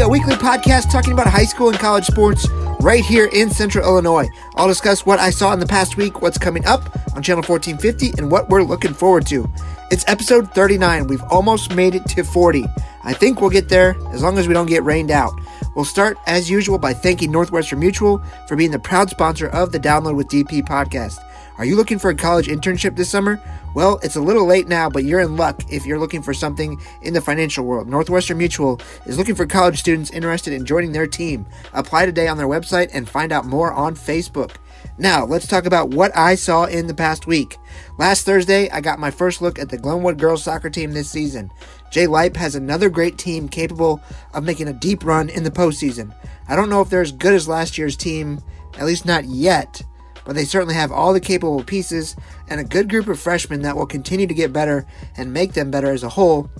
a weekly podcast talking about high school and college sports right here in Central Illinois. I'll discuss what I saw in the past week, what's coming up on Channel 1450, and what we're looking forward to. It's episode 39. We've almost made it to 40. I think we'll get there as long as we don't get rained out. We'll start, as usual, by thanking Northwestern Mutual for being the proud sponsor of the Download with DP podcast. Are you looking for a college internship this summer? Well, it's a little late now, but you're in luck if you're looking for something in the financial world. Northwestern Mutual is looking for college students interested in joining their team. Apply today on their website and find out more on Facebook. Now, let's talk about what I saw in the past week. Last Thursday, I got my first look at the Glenwood girls soccer team this season. Jay Lipe has another great team capable of making a deep run in the postseason. I don't know if they're as good as last year's team, at least not yet, but they certainly have all the capable pieces and a good group of freshmen that will continue to get better and make them better as a whole.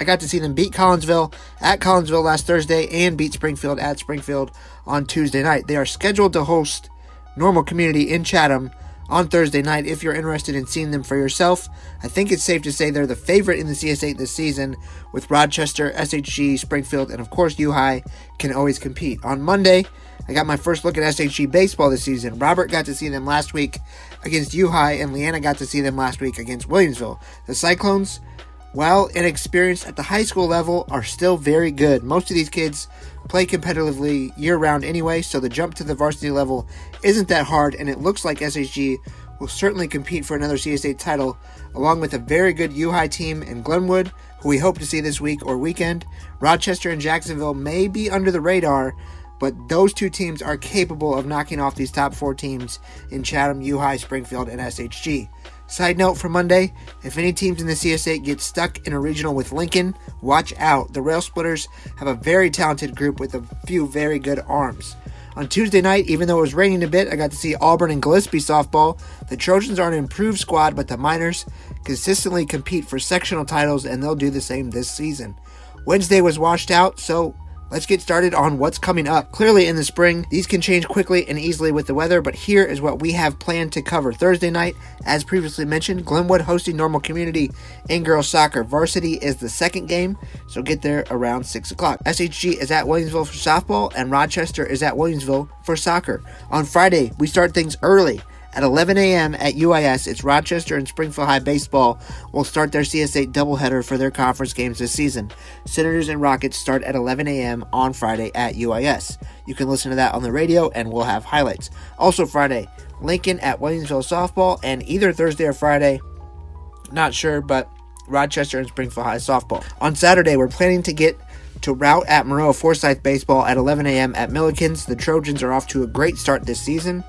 I got to see them beat Collinsville at Collinsville last Thursday and beat Springfield at Springfield on Tuesday night. They are scheduled to host Normal Community in Chatham on Thursday night if you're interested in seeing them for yourself. I think it's safe to say they're the favorite in the CS8 this season with Rochester, SHG, Springfield, and of course U High can always compete. On Monday, I got my first look at SHG baseball this season. Robert got to see them last week against U High, and Leanna got to see them last week against Williamsville. The Cyclones, while inexperienced at the high school level, are still very good. Most of these kids play competitively year round anyway, so the jump to the varsity level isn't that hard, and it looks like SHG will certainly compete for another CS8 title, along with a very good U High team in Glenwood, who we hope to see this week or weekend. Rochester and Jacksonville may be under the radar, but those two teams are capable of knocking off these top four teams in Chatham, U High, Springfield, and SHG. Side note for Monday if any teams in the CS8 get stuck in a regional with Lincoln, watch out. The Rail Splitters have a very talented group with a few very good arms. On Tuesday night, even though it was raining a bit, I got to see Auburn and Gillespie softball. The Trojans are an improved squad, but the Miners consistently compete for sectional titles, and they'll do the same this season. Wednesday was washed out, so Let's get started on what's coming up. Clearly, in the spring, these can change quickly and easily with the weather, but here is what we have planned to cover. Thursday night, as previously mentioned, Glenwood hosting normal community in girls soccer. Varsity is the second game, so get there around 6 o'clock. SHG is at Williamsville for softball, and Rochester is at Williamsville for soccer. On Friday, we start things early. At 11 a.m. at UIS, it's Rochester and Springfield High Baseball will start their CS8 doubleheader for their conference games this season. Senators and Rockets start at 11 a.m. on Friday at UIS. You can listen to that on the radio and we'll have highlights. Also, Friday, Lincoln at Williamsville Softball, and either Thursday or Friday, not sure, but Rochester and Springfield High Softball. On Saturday, we're planning to get to Routt at Maroa Forsyth Baseball at 11 a.m. at Millikins. The Trojans are off to a great start this season.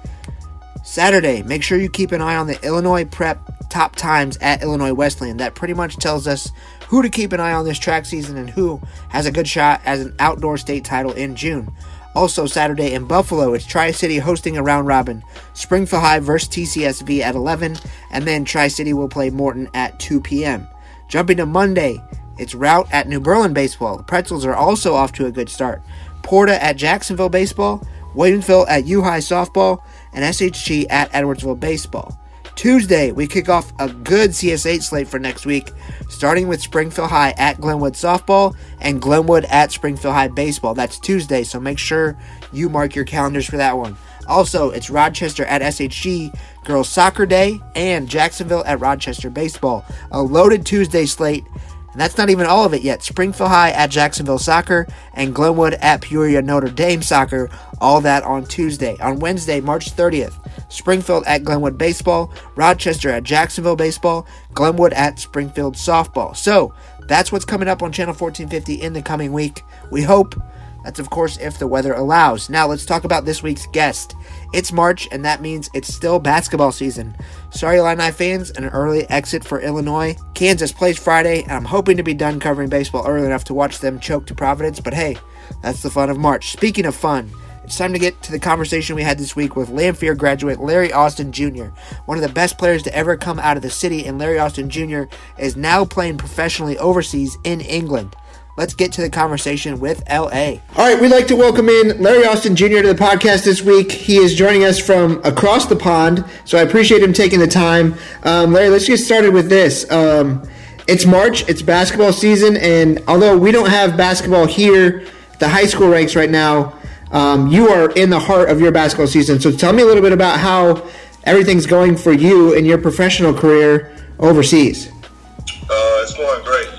Saturday, make sure you keep an eye on the Illinois Prep top times at Illinois Wesleyan. That pretty much tells us who to keep an eye on this track season and who has a good shot as an outdoor state title in June. Also, Saturday in Buffalo, it's Tri City hosting a round robin. Springfield High versus TCSV at 11, and then Tri City will play Morton at 2 p.m. Jumping to Monday, it's Routt at New Berlin Baseball. The Pretzels are also off to a good start. Porta at Jacksonville Baseball, Williamsville at U High Softball, and SHG at Edwardsville Baseball. Tuesday, we kick off a good CS8 slate for next week, starting with Springfield High at Glenwood Softball and Glenwood at Springfield High Baseball. That's Tuesday, so make sure you mark your calendars for that one. Also, it's Rochester at SHG Girls Soccer Day and Jacksonville at Rochester Baseball. A loaded Tuesday slate and that's not even all of it yet. Springfield High at Jacksonville Soccer and Glenwood at Peoria Notre Dame Soccer. All that on Tuesday. On Wednesday, March 30th, Springfield at Glenwood Baseball, Rochester at Jacksonville Baseball, Glenwood at Springfield Softball. So that's what's coming up on Channel 1450 in the coming week. We hope. That's, of course, if the weather allows. Now, let's talk about this week's guest. It's March, and that means it's still basketball season. Sorry, Illini fans, an early exit for Illinois. Kansas plays Friday, and I'm hoping to be done covering baseball early enough to watch them choke to Providence, but hey, that's the fun of March. Speaking of fun, it's time to get to the conversation we had this week with Lanphier graduate Larry Austin Jr., one of the best players to ever come out of the city, and Larry Austin Jr. is now playing professionally overseas in England. Let's get to the conversation with LA. All right, we'd like to welcome in Larry Austin Jr. to the podcast this week. He is joining us from across the pond, so I appreciate him taking the time. Um, Larry, let's get started with this. Um, it's March, it's basketball season, and although we don't have basketball here the high school ranks right now, um, you are in the heart of your basketball season. So tell me a little bit about how everything's going for you in your professional career overseas. Uh, it's going great.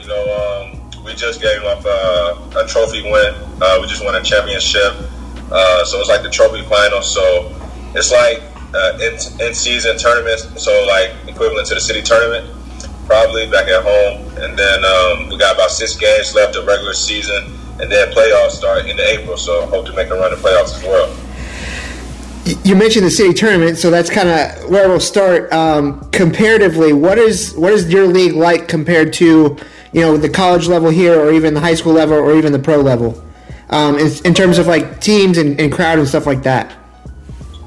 We just gave up uh, a trophy win. Uh, we just won a championship. Uh, so it's like the trophy final. So it's like uh, in, in season tournaments. So like equivalent to the city tournament, probably back at home. And then um, we got about six games left of regular season, and then playoffs start in April. So hope to make a run in playoffs as well. You mentioned the city tournament, so that's kind of where we'll start. Um, comparatively, what is what is your league like compared to you know the college level here, or even the high school level, or even the pro level, um, in, in, terms of like teams and, and, crowd and stuff like that?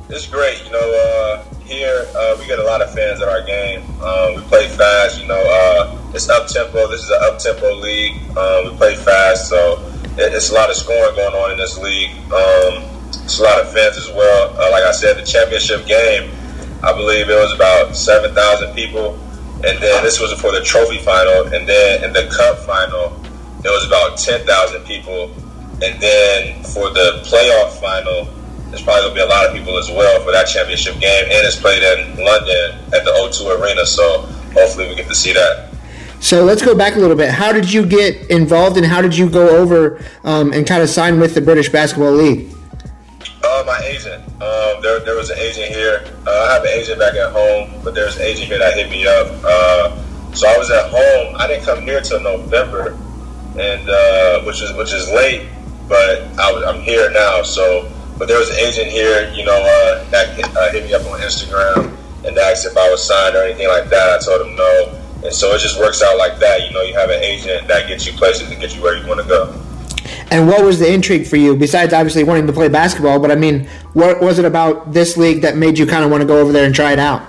It's great. You know, uh, here uh, we get a lot of fans at our game. Um, we play fast. You know, uh, it's up tempo. This is an up tempo league. Um, we play fast, so it, it's a lot of scoring going on in this league. Um, it's a lot of fans as well. Uh, like I said, the championship game, I believe it was about 7,000 people. And then this was for the trophy final. And then in the cup final, it was about 10,000 people. And then for the playoff final, there's probably to be a lot of people as well for that championship game. And it's played in London at the O2 Arena. So hopefully we get to see that. So let's go back a little bit. How did you get involved and how did you go over um, and kind of sign with the British Basketball League? Uh, my agent. Um, there, there was an agent here. Uh, I have an agent back at home, but there's an agent here that hit me up. Uh, so I was at home. I didn't come here till November, and uh, which is which is late, but I am here now. So, but there was an agent here, you know, uh, that uh, hit me up on Instagram and asked if I was signed or anything like that. I told him no, and so it just works out like that. You know, you have an agent that gets you places and gets you where you want to go. And what was the intrigue for you, besides obviously wanting to play basketball? But I mean, what was it about this league that made you kind of want to go over there and try it out?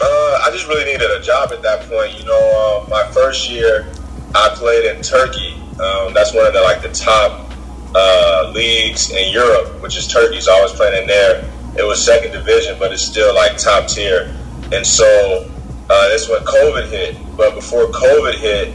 Uh, I just really needed a job at that point. You know, uh, my first year, I played in Turkey. Um, that's one of the like the top uh, leagues in Europe, which is Turkey. So I was playing in there. It was second division, but it's still like top tier. And so uh, that's when COVID hit. But before COVID hit,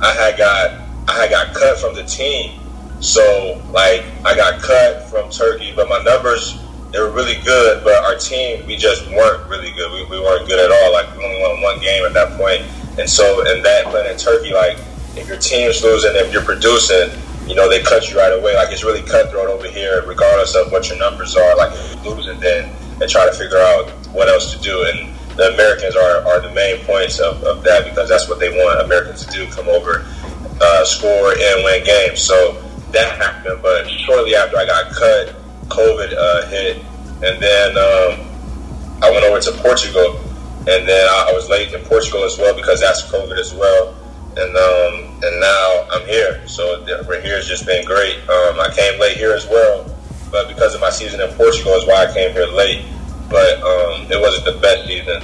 I had got I got cut from the team. So like I got cut from Turkey, but my numbers they were really good, but our team we just weren't really good. We, we weren't good at all. Like we only won one game at that point. And so in that playing in Turkey, like if your team's losing, if you're producing, you know, they cut you right away. Like it's really cutthroat over here, regardless of what your numbers are. Like losing, then they try to figure out what else to do. And the Americans are, are the main points of, of that because that's what they want Americans to do, come over uh, score and win games. So that happened. But shortly after I got cut, COVID uh, hit, and then um, I went over to Portugal, and then I, was late in Portugal as well because that's COVID as well. And um, and now I'm here. So right here has just been great. Um, I came late here as well, but because of my season in Portugal is why I came here late. But um, it wasn't the best season.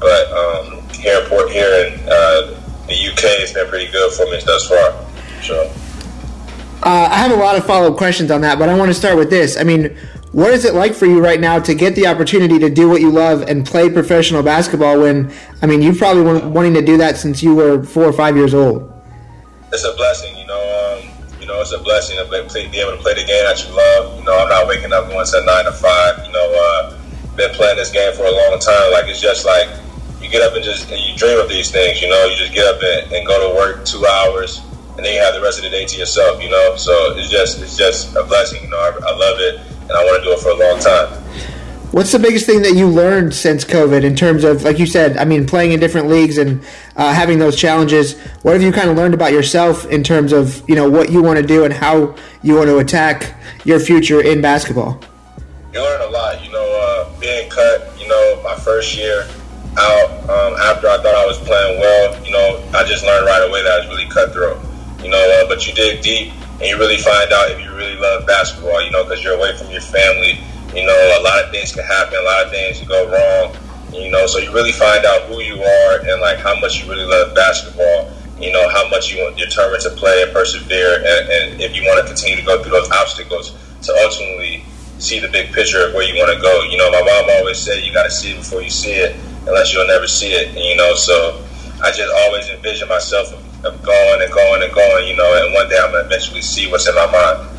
But um, here in Port here in uh, the UK has been pretty good for me thus far. So. Uh, I have a lot of follow up questions on that, but I want to start with this. I mean, what is it like for you right now to get the opportunity to do what you love and play professional basketball when, I mean, you've probably been wanting to do that since you were four or five years old? It's a blessing, you know. Um, you know, it's a blessing to play, be able to play the game that you love. You know, I'm not waking up going to nine to five. You know, uh, been playing this game for a long time. Like it's just like you get up and just and you dream of these things. You know, you just get up and, and go to work two hours, and then you have the rest of the day to yourself. You know, so it's just it's just a blessing. You know, I, I love it, and I want to do it for a long time. What's the biggest thing that you learned since COVID in terms of, like you said, I mean, playing in different leagues and uh, having those challenges? What have you kind of learned about yourself in terms of, you know, what you want to do and how you want to attack your future in basketball? You learn a lot. You know, uh, being cut, you know, my first year, out um, after I thought I was playing well. You know, I just learned right away that I was really cutthroat. You know, uh, but you dig deep and you really find out if you really love basketball. You know, because you're away from your family. You know, a lot of things can happen. A lot of things can go wrong. You know, so you really find out who you are and like how much you really love basketball. You know, how much you want determined to play and persevere, and, and if you want to continue to go through those obstacles to ultimately see the big picture of where you want to go. You know, my mom always said you got to see it before you see it unless you'll never see it. And, you know, so I just always envision myself of going and going and going, you know, and one day I'm gonna eventually see what's in my mind.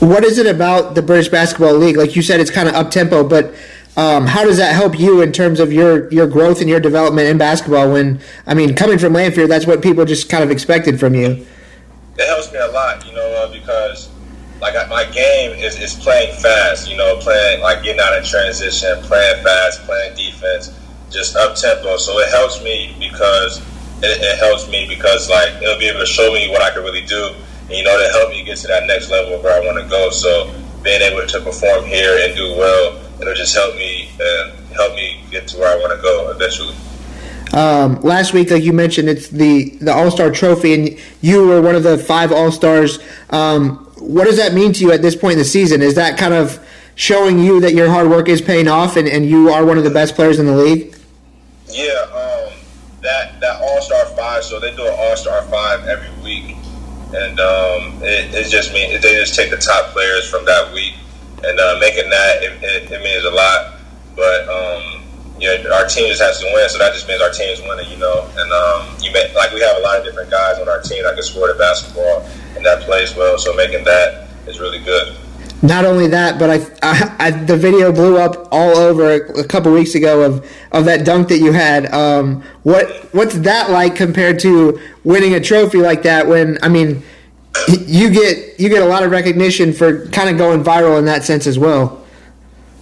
What is it about the British Basketball League? Like you said, it's kind of up tempo, but um, how does that help you in terms of your, your growth and your development in basketball? When I mean, coming from Lanphier, that's what people just kind of expected from you. It helps me a lot, you know, uh, because like my game is, is playing fast, you know, playing like getting out of transition, playing fast, playing defense, just up tempo. So it helps me because it, it, helps me because like it'll be able to show me what I can really do, and you know, to help me get to that next level where I want to go. So being able to perform here and do well, it'll just help me and help me get to where I want to go eventually. Um, last week, like you mentioned, it's the the All Star Trophy, and you were one of the five All Stars. Um, what does that mean to you at this point in the season? Is that kind of showing you that your hard work is paying off and, and you are one of the best players in the league? Yeah, um, that that All Star Five. So they do an All Star Five every week, and um, it, it just means they just take the top players from that week, and uh, making that it, it, it, means a lot. But um, yeah, our team just has to win, so that just means our team's winning, you know. And um, you met, like we have a lot of different guys on our team that can score the basketball and that plays well. So making that is really good. Not only that, but I, I, I the video blew up all over a, couple weeks ago of, of that dunk that you had. Um, what what's that like compared to winning a trophy like that? When I mean, you get you get a lot of recognition for kind of going viral in that sense as well.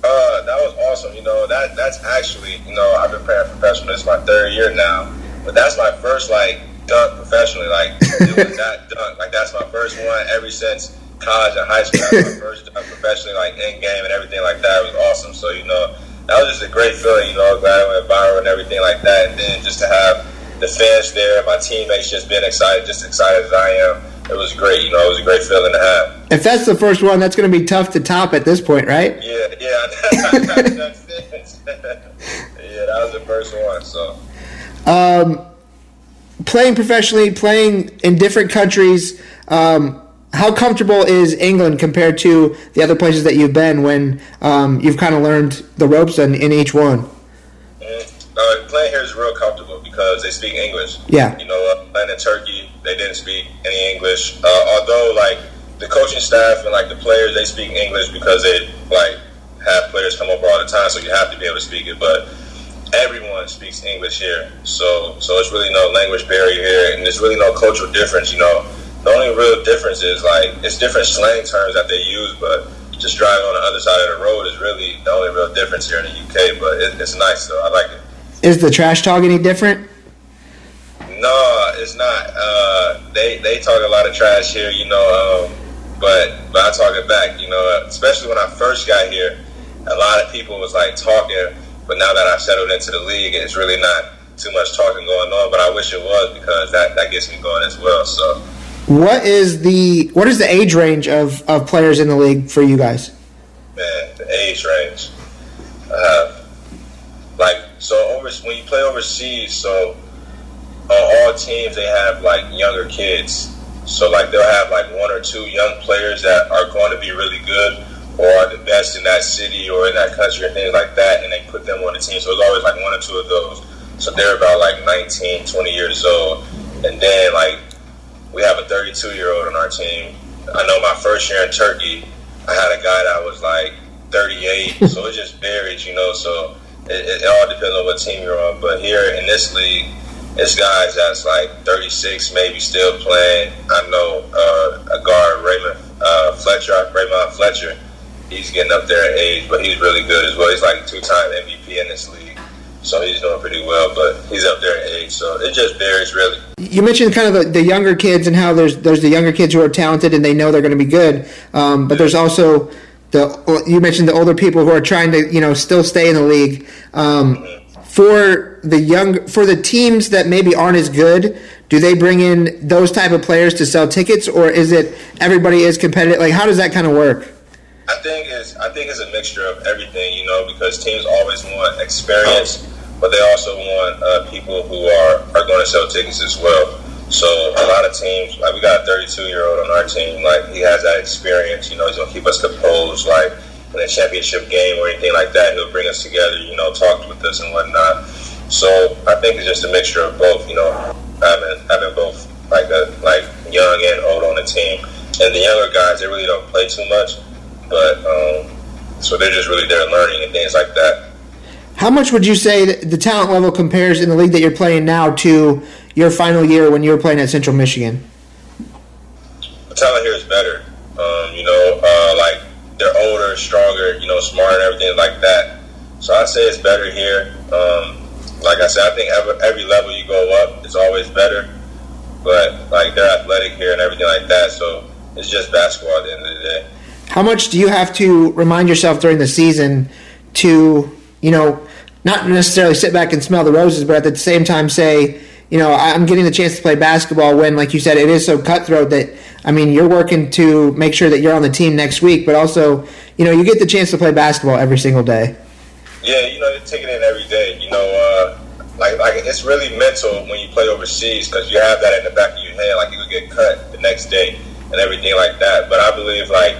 Uh, that was awesome. You know that that's actually you know I've been playing professional. It's my third year now, but that's my first like dunk professionally. Like it was that dunk. Like that's my first one ever since college and high school. My first dunk professionally, like in game and everything like that. It was awesome. So you know, that was just a great feeling. You know, glad I went viral and everything like that. And then just to have the fans there, and my teammates just being excited, just excited as I am. It was great. You know, it was a great feeling to have. If that's the first one, that's going to be tough to top at this point, right? Yeah, yeah. yeah, that was the first one. So. Um, playing professionally, playing in different countries, um, how comfortable is England compared to the other places that you've been when um, you've kind of learned the ropes in, in each one? Mm, uh, playing here is real comfortable because they speak English. Yeah. You know, uh, playing in Turkey, they didn't speak any English. Uh, although, like, the coaching staff and, like, the players, they speak English because they, like, have players come over all the time, so you have to be able to speak it. But everyone speaks English here, so so it's really no language barrier here, and there's really no cultural difference. You know, the only real difference is like it's different slang terms that they use, but just driving on the other side of the road is really the only real difference here in the UK. But it, it's nice, though. I like it. Is the trash talk any different? No, it's not. Uh, they they talk a lot of trash here, you know. Um, but but I talk it back, you know. Especially when I first got here, a lot of people was like talking but now that I've settled into the league, it's really not too much talking going on. But I wish it was because that, that gets me going as well. So, what is the what is the age range of, of players in the league for you guys? Man, the age range. Uh, like so, over when you play overseas, so on all teams they have like younger kids. So like they'll have like one or two young players that are going to be really good or are the best in that city or in that country or things like that, and they put them on the team. So it's always like one or two of those. So they're about like 19, 20 years old. And then like we have a 32 year old on our team. I know my first year in Turkey, I had a guy that was like 38. so it just varies, you know. So it, it, all depends on what team you're on. But here in this league, it's guys that's like 36, maybe still playing. I know uh, a guard, Rahmon uh, Fletcher, Rahmon Fletcher he's getting up there in age, but he's really good as well. He's like two time MVP in this league. So he's doing pretty well, but he's up there in age, so it just varies really. You mentioned kind of the, younger kids and how there's there's the younger kids who are talented and they know they're going to be good, um, but there's also the you mentioned the older people who are trying to you know still stay in the league. Um, mm-hmm. For the young for the teams that maybe aren't as good, do they bring in those type of players to sell tickets, or is it everybody is competitive? Like how does that kind of work? I think it's I think it's a mixture of everything, you know, because teams always want experience, but they also want uh, people who are are going to sell tickets as well. So a lot of teams, like we got a 32 year old on our team, like he has that experience. You know, he's gonna keep us composed, like in a championship game or anything like that. He'll bring us together, you know, talk with us and whatnot. So I think it's just a mixture of both. You know. having having both like a, like young and old on the team. And the younger guys, they really don't play too much, but um, so they're just really there learning and things like that. How much would you say the talent level compares in the league that you're playing now to your final year when you were playing at Central Michigan? The talent here is better. Um, you know, uh, like they're older, stronger, you know, smarter, and everything like that. So I say it's better here. Um, like I said, I think every, every level you go up, it's always better. But like they're athletic here and everything like that, so it's just basketball at the end of the day. How much do you have to remind yourself during the season to, you know, not necessarily sit back and smell the roses, but at the same time say, you know, I'm getting the chance to play basketball when, like you said, it is so cutthroat that, I mean, you're working to make sure that you're on the team next week, but also, you know, you get the chance to play basketball every single day. Yeah, you know, you take it every day. You know, uh, like like it's really mental when you play overseas because you have that in the back of your head, like you could get cut the next day and everything like that. But I believe like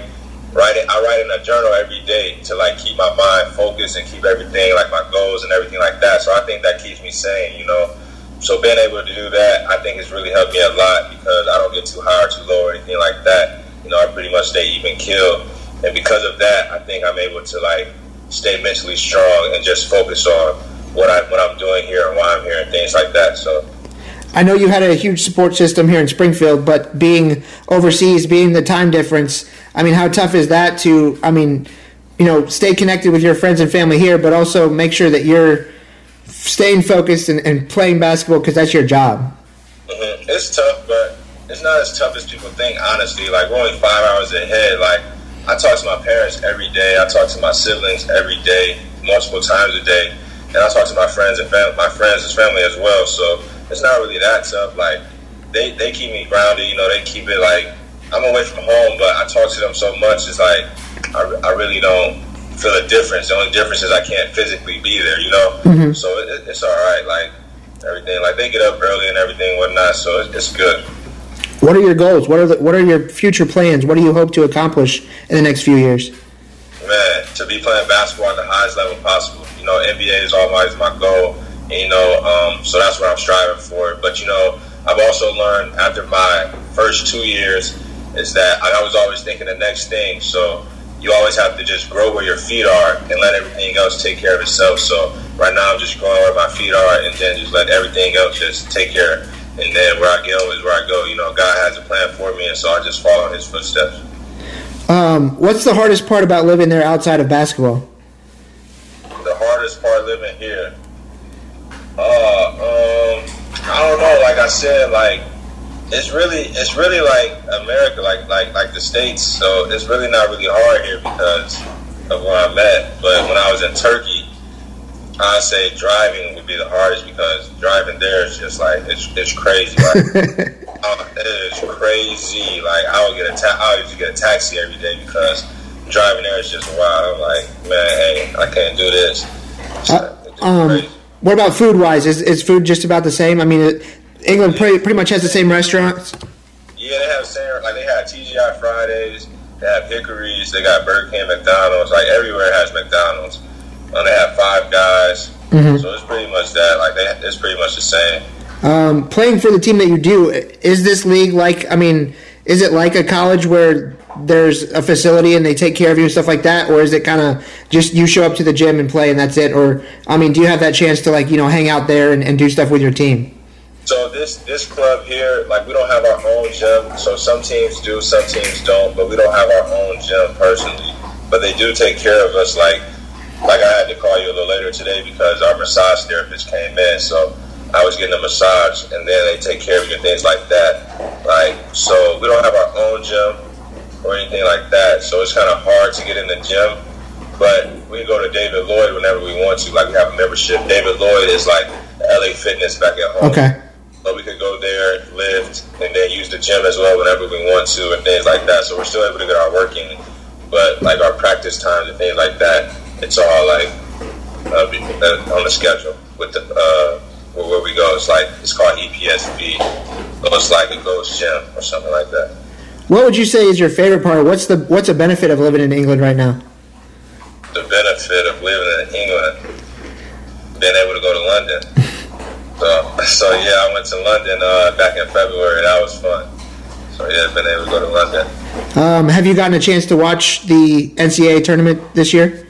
writing, I write in a journal every day to like keep my mind focused and keep everything like my goals and everything like that. So I think that keeps me sane. You know so being able to do that, I think has really helped me a lot because I don't get too high or too low or anything like that. You know, I pretty much stay even kill, and because of that, I think I'm able to like stay mentally strong and just focus on what I what I'm doing here and why I'm here and things like that. So. I know you had a huge support system here in Springfield, but being overseas, being the time difference, I mean, how tough is that to, I mean, you know, stay connected with your friends and family here, but also make sure that you're staying focused and, and playing basketball because that's your job. Mm-hmm. It's tough, but it's not as tough as people think. Honestly, like we're only five hours ahead. Like I talk to my parents every day. I talk to my siblings every day, multiple times a day, and I talk to my friends and family, my friends and family as well. So it's not really that tough. Like they they keep me grounded. You know, they keep it like I'm away from home, but I talk to them so much. It's like I, I really don't feel a difference. The only difference is I can't physically be there, you know. Mm-hmm. So it, it's all right. Like everything, like they get up early and everything, whatnot. So it, it's good. What are your goals? What are the, what are your future plans? What do you hope to accomplish in the next few years? Man, to be playing basketball at the highest level possible. You know, NBA is always my goal. And, you know, um, so that's what I'm striving for. But you know, I've also learned after my first two years is that I was always thinking the next thing. So you always have to just grow where your feet are and let everything else take care of itself. So right now I'm just growing where my feet are and then just let everything else just take care. And then where I go is where I go. You know, God has a plan for me, and so I just follow His footsteps. Um, what's the hardest part about living there outside of basketball? The hardest part living here, uh, um, I don't know. Like I said, like it's really it's really like America, like like like the states. So it's really not really hard here because of where I'm at. But when I was in Turkey, I say driving would be the hardest because driving there is just like it's it's crazy. Like uh, it is crazy. Like I would get a ta- I would get a taxi every day because driving there is just wild. I'm like, man, hey, I can't do this. Uh, um, what about food wise? Is is food just about the same? I mean, it, England pretty, pretty much has the same restaurants. Yeah, they have same like they have TGI Fridays, they have Hickories, they got Burger King, McDonald's. Like everywhere has McDonald's. And they have Five Guys, mm-hmm. so it's pretty much that. Like they, it's pretty much the same. Um, playing for the team that you do, is this league like? I mean, is it like a college where there's a facility and they take care of you and stuff like that, or is it kind of just you show up to the gym and play and that's it? Or I mean, do you have that chance to like you know hang out there and, and do stuff with your team? So this this club here, like we don't have our own gym. So some teams do, some teams don't, but we don't have our own gym personally. But they do take care of us. Like like I had to call you a little later today because our massage therapist came in. So I was getting a massage, and then they take care of you and things like that. Like so, we don't have our own gym or anything like that. So it's kind of hard to get in the gym. But we go to David Lloyd whenever we want to. Like we have a membership. David Lloyd is like LA Fitness back at home. Okay but we could go there, lift, and then use the gym as well whenever we want to, and things like that. So we're still able to get our work in, but like our practice times and things like that, it's all like uh, uh on the schedule with the uh, where we go. It's like it's called EPSB. So it's like a ghost gym or something like that. What would you say is your favorite part? What's the what's a benefit of living in England right now? The benefit of living in England, being able to go to London. So, so yeah, I went to London uh, back in February. That was fun. So yeah, been able to go to London. Um, have you gotten a chance to watch the NCAA tournament this year?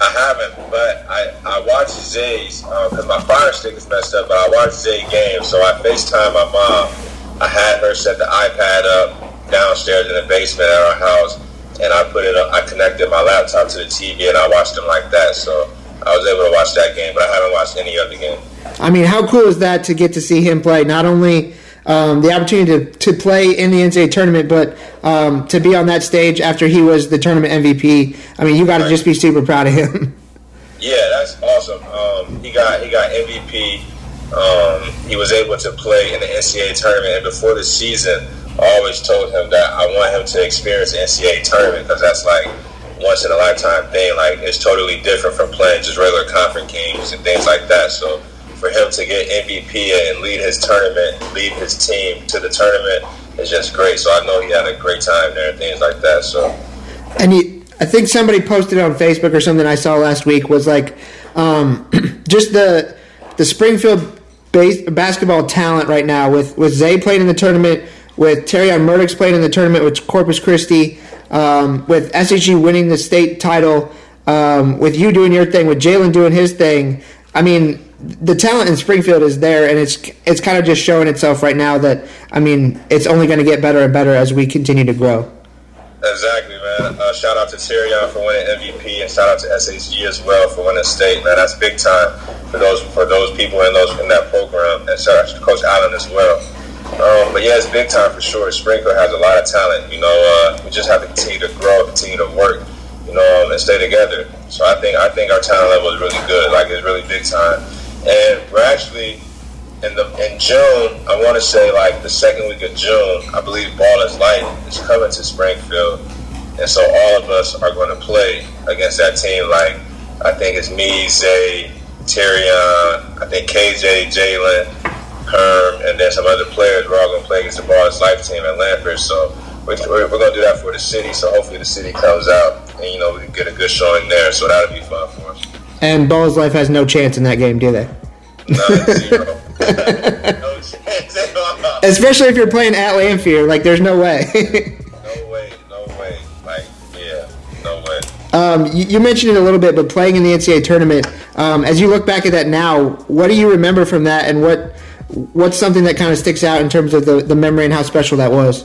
I haven't, but I, I watched Zay's because uh, my fire stick is messed up. But I watched Zay game, so I Facetime my mom. I had her set the iPad up downstairs in the basement at our house, and I put it. Up, I connected my laptop to the TV, and I watched them like that. So I was able to watch that game, but I haven't watched any other game. I mean, how cool is that to get to see him play? Not only um, the opportunity to, to play in the NCAA tournament, but um, to be on that stage after he was the tournament MVP. I mean, you got to right. just be super proud of him. Yeah, that's awesome. Um, he got he got MVP. Um, he was able to play in the NCAA tournament, and before the season, I always told him that I want him to experience the NCAA tournament because that's like once in a lifetime thing. Like it's totally different from playing just regular conference games and things like that. So for him to get MVP and lead his tournament, lead his team to the tournament is just great. So I know he had a great time there and things like that. So, and he, I think somebody posted on Facebook or something I saw last week was like um, just the the Springfield base, basketball talent right now with with Zay playing in the tournament, with Terrion Murdock's playing in the tournament with Corpus Christi, um, with SHG winning the state title. Um, with you doing your thing, with Jalen doing his thing, I mean, the talent in Springfield is there, and it's it's kind of just showing itself right now that I mean it's only going to get better and better as we continue to grow. Exactly, man. Uh, shout out to Terrion for winning MVP, and shout out to SHG as well for winning state, man. That's big time for those for those people in those in that program, and shout out to Coach Allen as well. Um, but yeah, it's big time for sure. Springfield has a lot of talent. You know, uh, we just have to continue to grow, continue to work, you know, um, and stay together. So I think I think our talent level is really good. Like it's really big time and we're actually in the in June. I want to say like the second week of June. I believe Ball is Life is coming to Springfield, and so all of us are going to play against that team. Like I think it's me, Zay, Terrion, I think KJ, Jalen, Herm, and then some other players. We're all going to play against the Ball is Life team at Lanphier. So we're, we're going to do that for the city. So hopefully the city comes out and you know we get a good showing there. So that'll be fun for us. And Balls Life has no chance in that game, do they? No, zero. Especially if you're playing at Lanphier, like there's no way. no way, no way. Like, yeah, no way. Um, you, you, mentioned it a little bit, but playing in the NCAA tournament, um, as you look back at that now, what do you remember from that, and what what's something that kind of sticks out in terms of the, the memory and how special that was?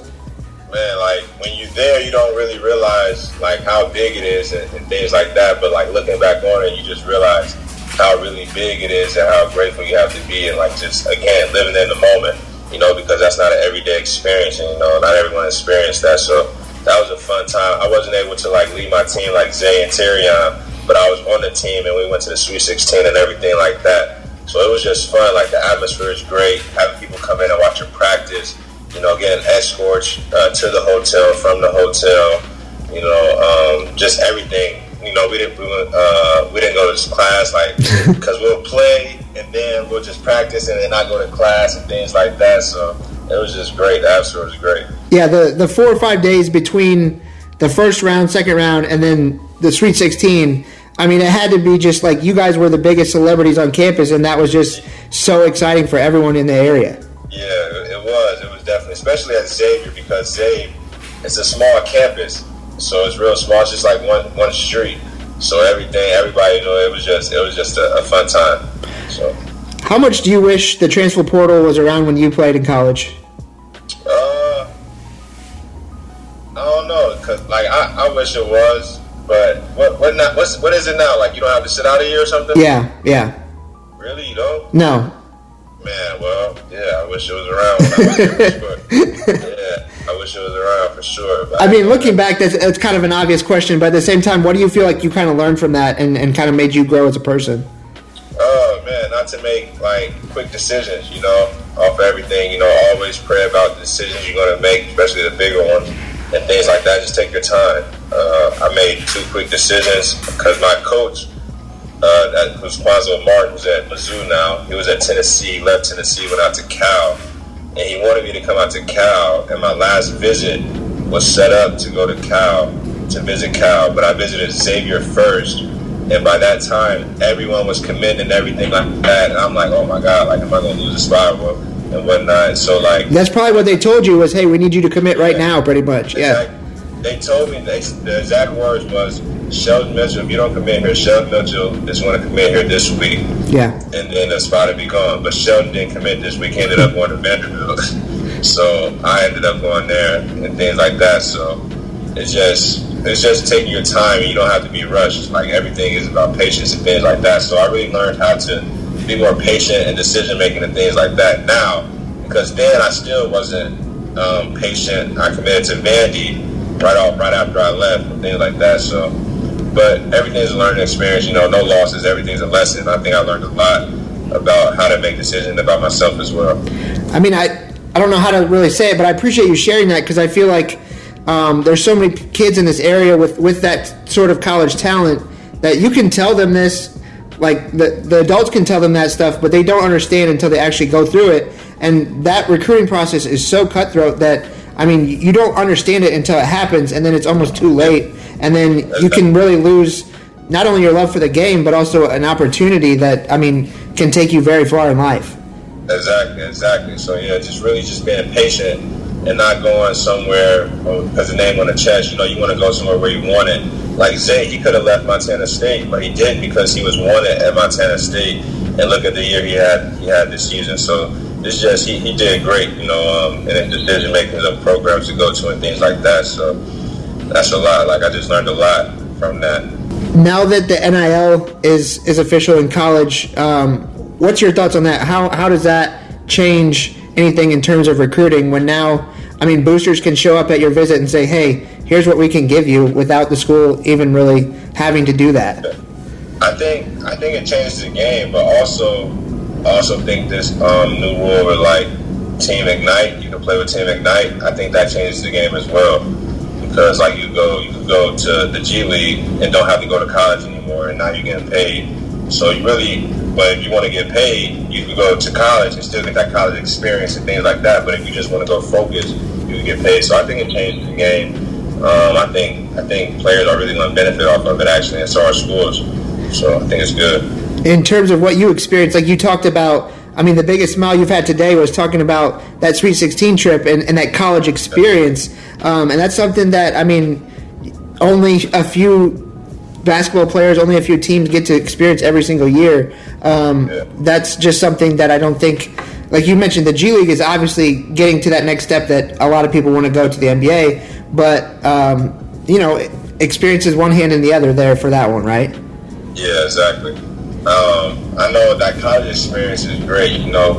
Man, like when you're there, you don't really realize like how big it is and, and things like that. But like looking back on it, you just realize how really big it is and how grateful you have to be and like just again living in the moment you know because that's not an everyday experience and you know not everyone experienced that so that was a fun time i wasn't able to like lead my team like zay and Terrion, but i was on the team and we went to the sweet 16 and everything like that so it was just fun like the atmosphere is great having people come in and watch your practice you know getting escorts uh, to the hotel from the hotel you know um, just everything you know, we didn't we, uh, we didn't go to class like because we'll play and then we'll just practice and then not go to class and things like that. So it was just great. The atmosphere was great. Yeah, the the four or five days between the first round, second round, and then the Sweet Sixteen. I mean, it had to be just like you guys were the biggest celebrities on campus, and that was just so exciting for everyone in the area. Yeah, it was. It was definitely, especially at Xavier, because Xavier, it's a small campus so it's real small. It's just like one one street. So everything, everybody, know, it was just it was just a, a fun time. So. How much do you wish the transfer portal was around when you played in college? Uh, I don't know, cause like I, I wish it was, but what what not? What's what is it now? Like you don't have to sit out a year or something? Yeah, yeah. Really, you don't? No. Man, well, yeah, I wish it was around. yeah. I wish it was around for sure. I mean, looking back, that's, that's kind of an obvious question, but at the same time, what do you feel like you kind of learned from that and, and kind of made you grow as a person? Oh man, not to make like quick decisions, you know, off everything. You know, always pray about the decisions you're going to make, especially the bigger ones and things like that. Just take your time. Uh, I made two quick decisions because my coach, uh, that was Cuonzo Martin, who's at Mizzou now. He was at Tennessee, left Tennessee, went out to Cal and he wanted me to come out to Cal. And my last visit was set up to go to Cal to visit Cal, but I visited Xavier first, And by that time, everyone was committing and everything like that. And I'm like, oh my god, like am I gonna lose a spot and whatnot? So like that's probably what they told you was, hey, we need you to commit right now, pretty much. Yeah. They told me they, the exact words was Sheldon Mitchell. If you don't commit here, Sheldon Mitchell is going to commit here this week. Yeah. And then the spot would be gone. But Sheldon didn't commit this week. He ended up going to Vanderbilt. so I ended up going there and things like that. So it's just it's just taking your time and you don't have to be rushed. Like everything is about patience and things like that. So I really learned how to be more patient and decision making and things like that now. Because then I still wasn't um, patient. I committed to Vandy right off right after I left and things like that. So but everything's a learning experience. You know, no losses. Everything's a lesson. I think I learned a lot about how to make decisions about myself as well. I mean, I I don't know how to really say it, but I appreciate you sharing that because I feel like um, there's so many kids in this area with with that sort of college talent that you can tell them this. Like the the adults can tell them that stuff, but they don't understand until they actually go through it. And that recruiting process is so cutthroat that I mean, you don't understand it until it happens, and then it's almost too late and then you can really lose not only your love for the game, but also an opportunity that I mean can take you very far in life. Exactly, exactly. So yeah, just really just being patient and not going somewhere because the name on the chest. You know, you want to go somewhere where you want it. Like Zay, he could have left Montana State, but he didn't because he was wanted at Montana State. And look at the year he had he had this season. So it's just he, he did great, you know, um, in decision making of programs to go to and things like that. So that's a lot. Like I just learned a lot from that. Now that the NIL is is official in college, um, what's your thoughts on that? How how does that change anything in terms of recruiting? When now, I mean, boosters can show up at your visit and say, "Hey, here's what we can give you," without the school even really having to do that. I think I think it changes the game, but also also think this um, new rule with like Team Ignite, you can play with Team Ignite. I think that changes the game as well because like you go you can go to the G League and don't have to go to college anymore, and now you're getting paid. So you really, but if you want to get paid, you can go to college and still get that college experience and things like that. But if you just want to go focus, get paid. So I think it changes the game. Um, I think I think players are really going to benefit off of it actually, and so are schools. So I think it's good. In terms of what you experienced, like you talked about I mean, the biggest smile you've had today was talking about that Sweet 16 trip and, and that college experience. Um, and that's something that, I mean, only a few basketball players, only a few teams get to experience every single year. Um, yeah. That's just something that I don't think, like you mentioned, the G League is obviously getting to that next step that a lot of people want to go to the NBA. But, um, you know, experience is one hand in the other there for that one, right? Yeah, exactly. Um, I know that college experience is great. You know,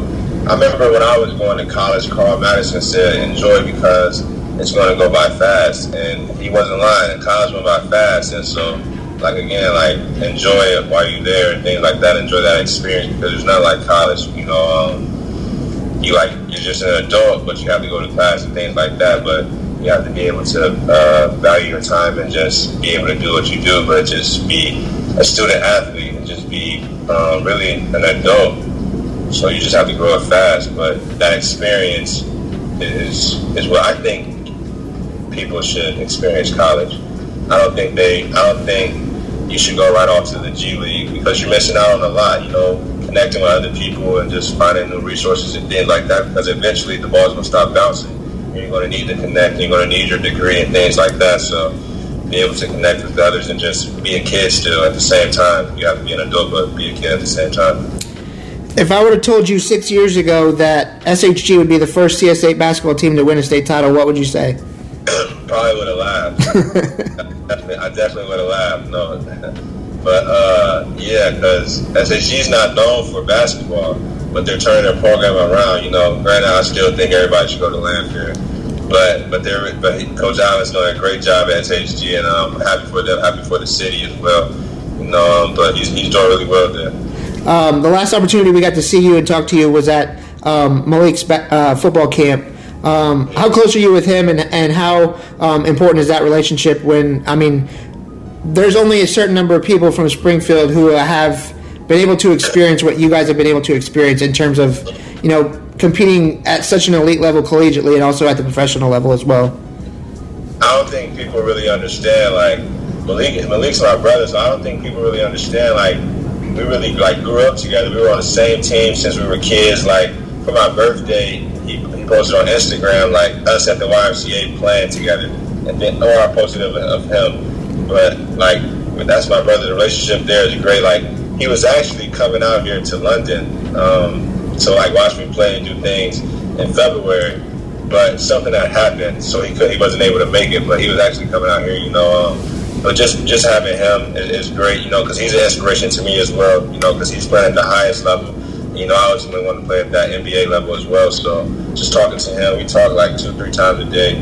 I remember when I was going to college, Carl Madison said, "Enjoy because it's going to go by fast," and he wasn't lying. College went by fast, and so, like again, like enjoy it while you're there and things like that. Enjoy that experience because it's not like college. You know, um, you like you're just an adult, but you have to go to class and things like that. But you have to be able to uh, value your time and just be able to do what you do, but just be a student athlete and just be um, really an adult. So you just have to grow up fast. But that experience is is what I think people should experience college. I don't think they. I don't think you should go right off to the G League because you're missing out on a lot. You know, connecting with other people and just finding new resources and things like that. Because eventually the ball's gonna stop bouncing. You're gonna need to connect. You're gonna need your degree and things like that. So be able to connect with others and just be a kid still at the same time. You have to be an adult, but be a kid at the same time. If I would have told you six years ago that SHG would be the first CS8 basketball team to win a state title, what would you say? Probably would have laughed. I definitely would have laughed. No, but uh, yeah, because SHG is not known for basketball, but they're turning their program around. You know, right now I still think everybody should go to Lanphier but but they're but Coach Allen's doing a great job at SHG, and I'm happy for them, happy for the city as well. You know, um, but he's, he's doing really well there. Um, the last opportunity we got to see you and talk to you was at um, Malik's uh, football camp. Um, how close are you with him, and and how um, important is that relationship? When I mean, there's only a certain number of people from Springfield who have been able to experience what you guys have been able to experience in terms of, you know, competing at such an elite level collegiately and also at the professional level as well? I don't think people really understand like Malik Malik's my brother, so I don't think people really understand. Like we really like grew up together. We were on the same team since we were kids. Like for my birthday, he, he posted on Instagram like us at the YMCA playing together, and then or I posted of, of him. But like that's my brother. The relationship there is great. Like he was actually coming out here to London um, to like watch me play and do things in February but something that happened, so he could he wasn't able to make it. But he was actually coming out here, you know. Um, but just just having him is, is great, you know, because he's an inspiration to me as well, you know, because he's playing at the highest level. You know, I ultimately want to play at that NBA level as well. So just talking to him, we talk like two, three times a day.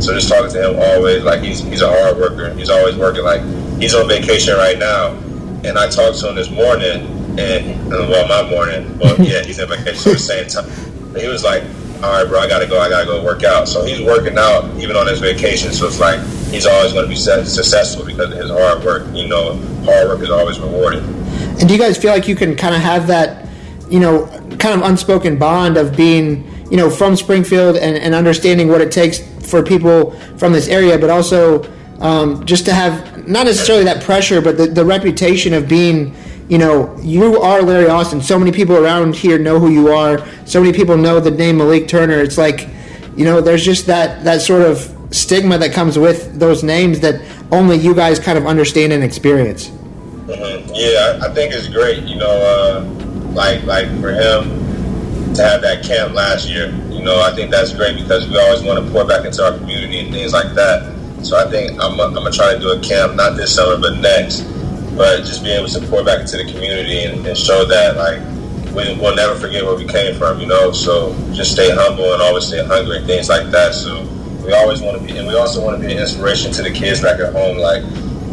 So just talking to him always, like he's he's a hard worker. He's always working. Like he's on vacation right now, and I talked to him this morning, and uh, well, my morning, but yeah, he's in vacation at the same time. But he was like, all right, bro, I gotta go. I gotta go work out. So he's working out even on his vacation. So it's like he's always going to be successful because of his hard work. You know, hard work is always rewarded. And do you guys feel like you can kind of have that, you know, kind of unspoken bond of being, you know, from Springfield and, and understanding what it takes for people from this area, but also um, just to have not necessarily that pressure, but the, the reputation of being you know, you are Larry Austin. So many people around here know who you are. So many people know the name Malik Turner. It's like, you know, there's just that that sort of stigma that comes with those names that only you guys kind of understand and experience. Mm-hmm. Yeah, I think it's great. You know, uh, like like for him to have that camp last year. You know, I think that's great because we always want to pour back into our community and things like that. So I think I'm, gonna try to do a camp not this summer but next but just being able to pour back into the community and, and show that like we, will never forget where we came from, you know. So just stay humble and always stay hungry and things like that. So we always want to be, and we also want to be an inspiration to the kids back at home. Like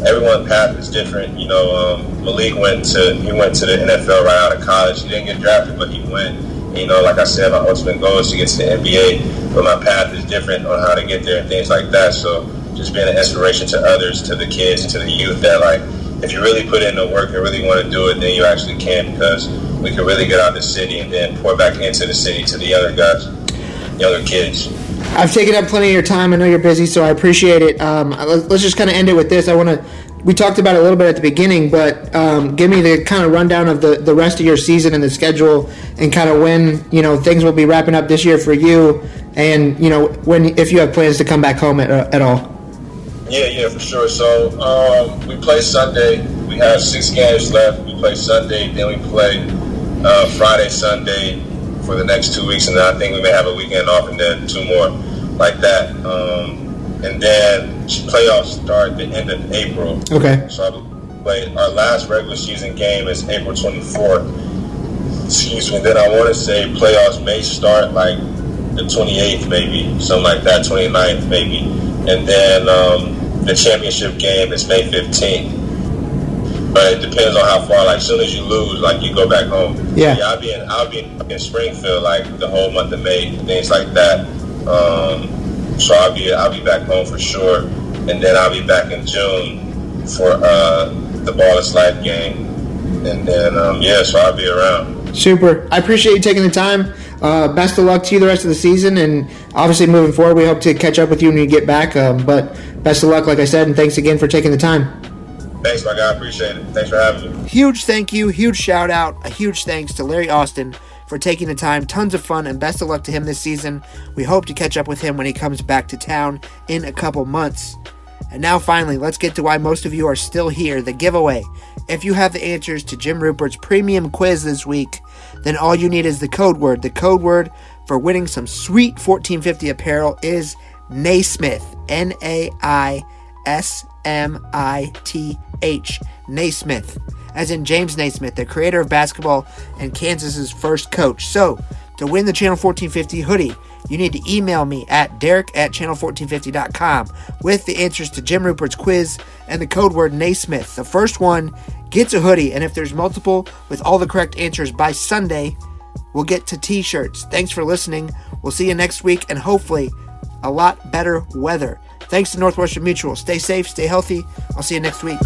everyone's path is different, you know. Um, Malik went to he went to the NFL right out of college. He didn't get drafted, but he went. You know, like I said, my ultimate goal is to get to the NBA, but my path is different on how to get there and things like that. So just being an inspiration to others, to the kids, to the youth that like if you really put in the work and really want to do it, then you actually can because we can really get out of the city and then pour back into the city to the younger guys, younger kids. I've taken up plenty of your time. I know you're busy, so I appreciate it. Um, let's just kind of end it with this. I want to. We talked about it a little bit at the beginning, but um, give me the kind of rundown of the, the rest of your season and the schedule, and kind of when you know things will be wrapping up this year for you, and you know when if you have plans to come back home at, uh, at all. Yeah, yeah, for sure. So um, we play Sunday. We have six games left. We play Sunday, then we play uh, Friday, Sunday for the next two weeks, and then I think we may have a weekend off, and then two more like that. Um, and then playoffs start the end of April. Okay. So I play our last regular season game is April 24th. Excuse me. Then I want to say playoffs may start like the 28th, maybe something like that, 29th, maybe, and then. Um, the championship game is May 15th. But it depends on how far. Like, as soon as you lose, like you go back home. Yeah. yeah I'll be in. I'll be in, in Springfield like the whole month of May, things like that. Um, so I'll be I'll be back home for sure, and then I'll be back in June for uh, the Ball is Life game, and then um, yeah, so I'll be around. Super. I appreciate you taking the time. Uh, best of luck to you the rest of the season, and obviously moving forward, we hope to catch up with you when you get back. Um, but best of luck, like I said, and thanks again for taking the time. Thanks, my guy. Appreciate it. Thanks for having me. Huge thank you, huge shout out, a huge thanks to Larry Austin for taking the time. Tons of fun, and best of luck to him this season. We hope to catch up with him when he comes back to town in a couple months. And now, finally, let's get to why most of you are still here the giveaway. If you have the answers to Jim Ruppert's premium quiz this week, then all you need is the code word. The code word for winning some sweet 1450 apparel is Naismith. N A I S M I T H. Naismith. As in James Naismith, the creator of basketball and Kansas's first coach. So, to win the Channel 1450 hoodie, you need to email me at derek at channel1450.com with the answers to Jim Ruppert's quiz and the code word Naismith. The first one gets a hoodie, and if there's multiple with all the correct answers by Sunday, we'll get to t shirts. Thanks for listening. We'll see you next week, and hopefully, a lot better weather. Thanks to Northwestern Mutual. Stay safe, stay healthy. I'll see you next week.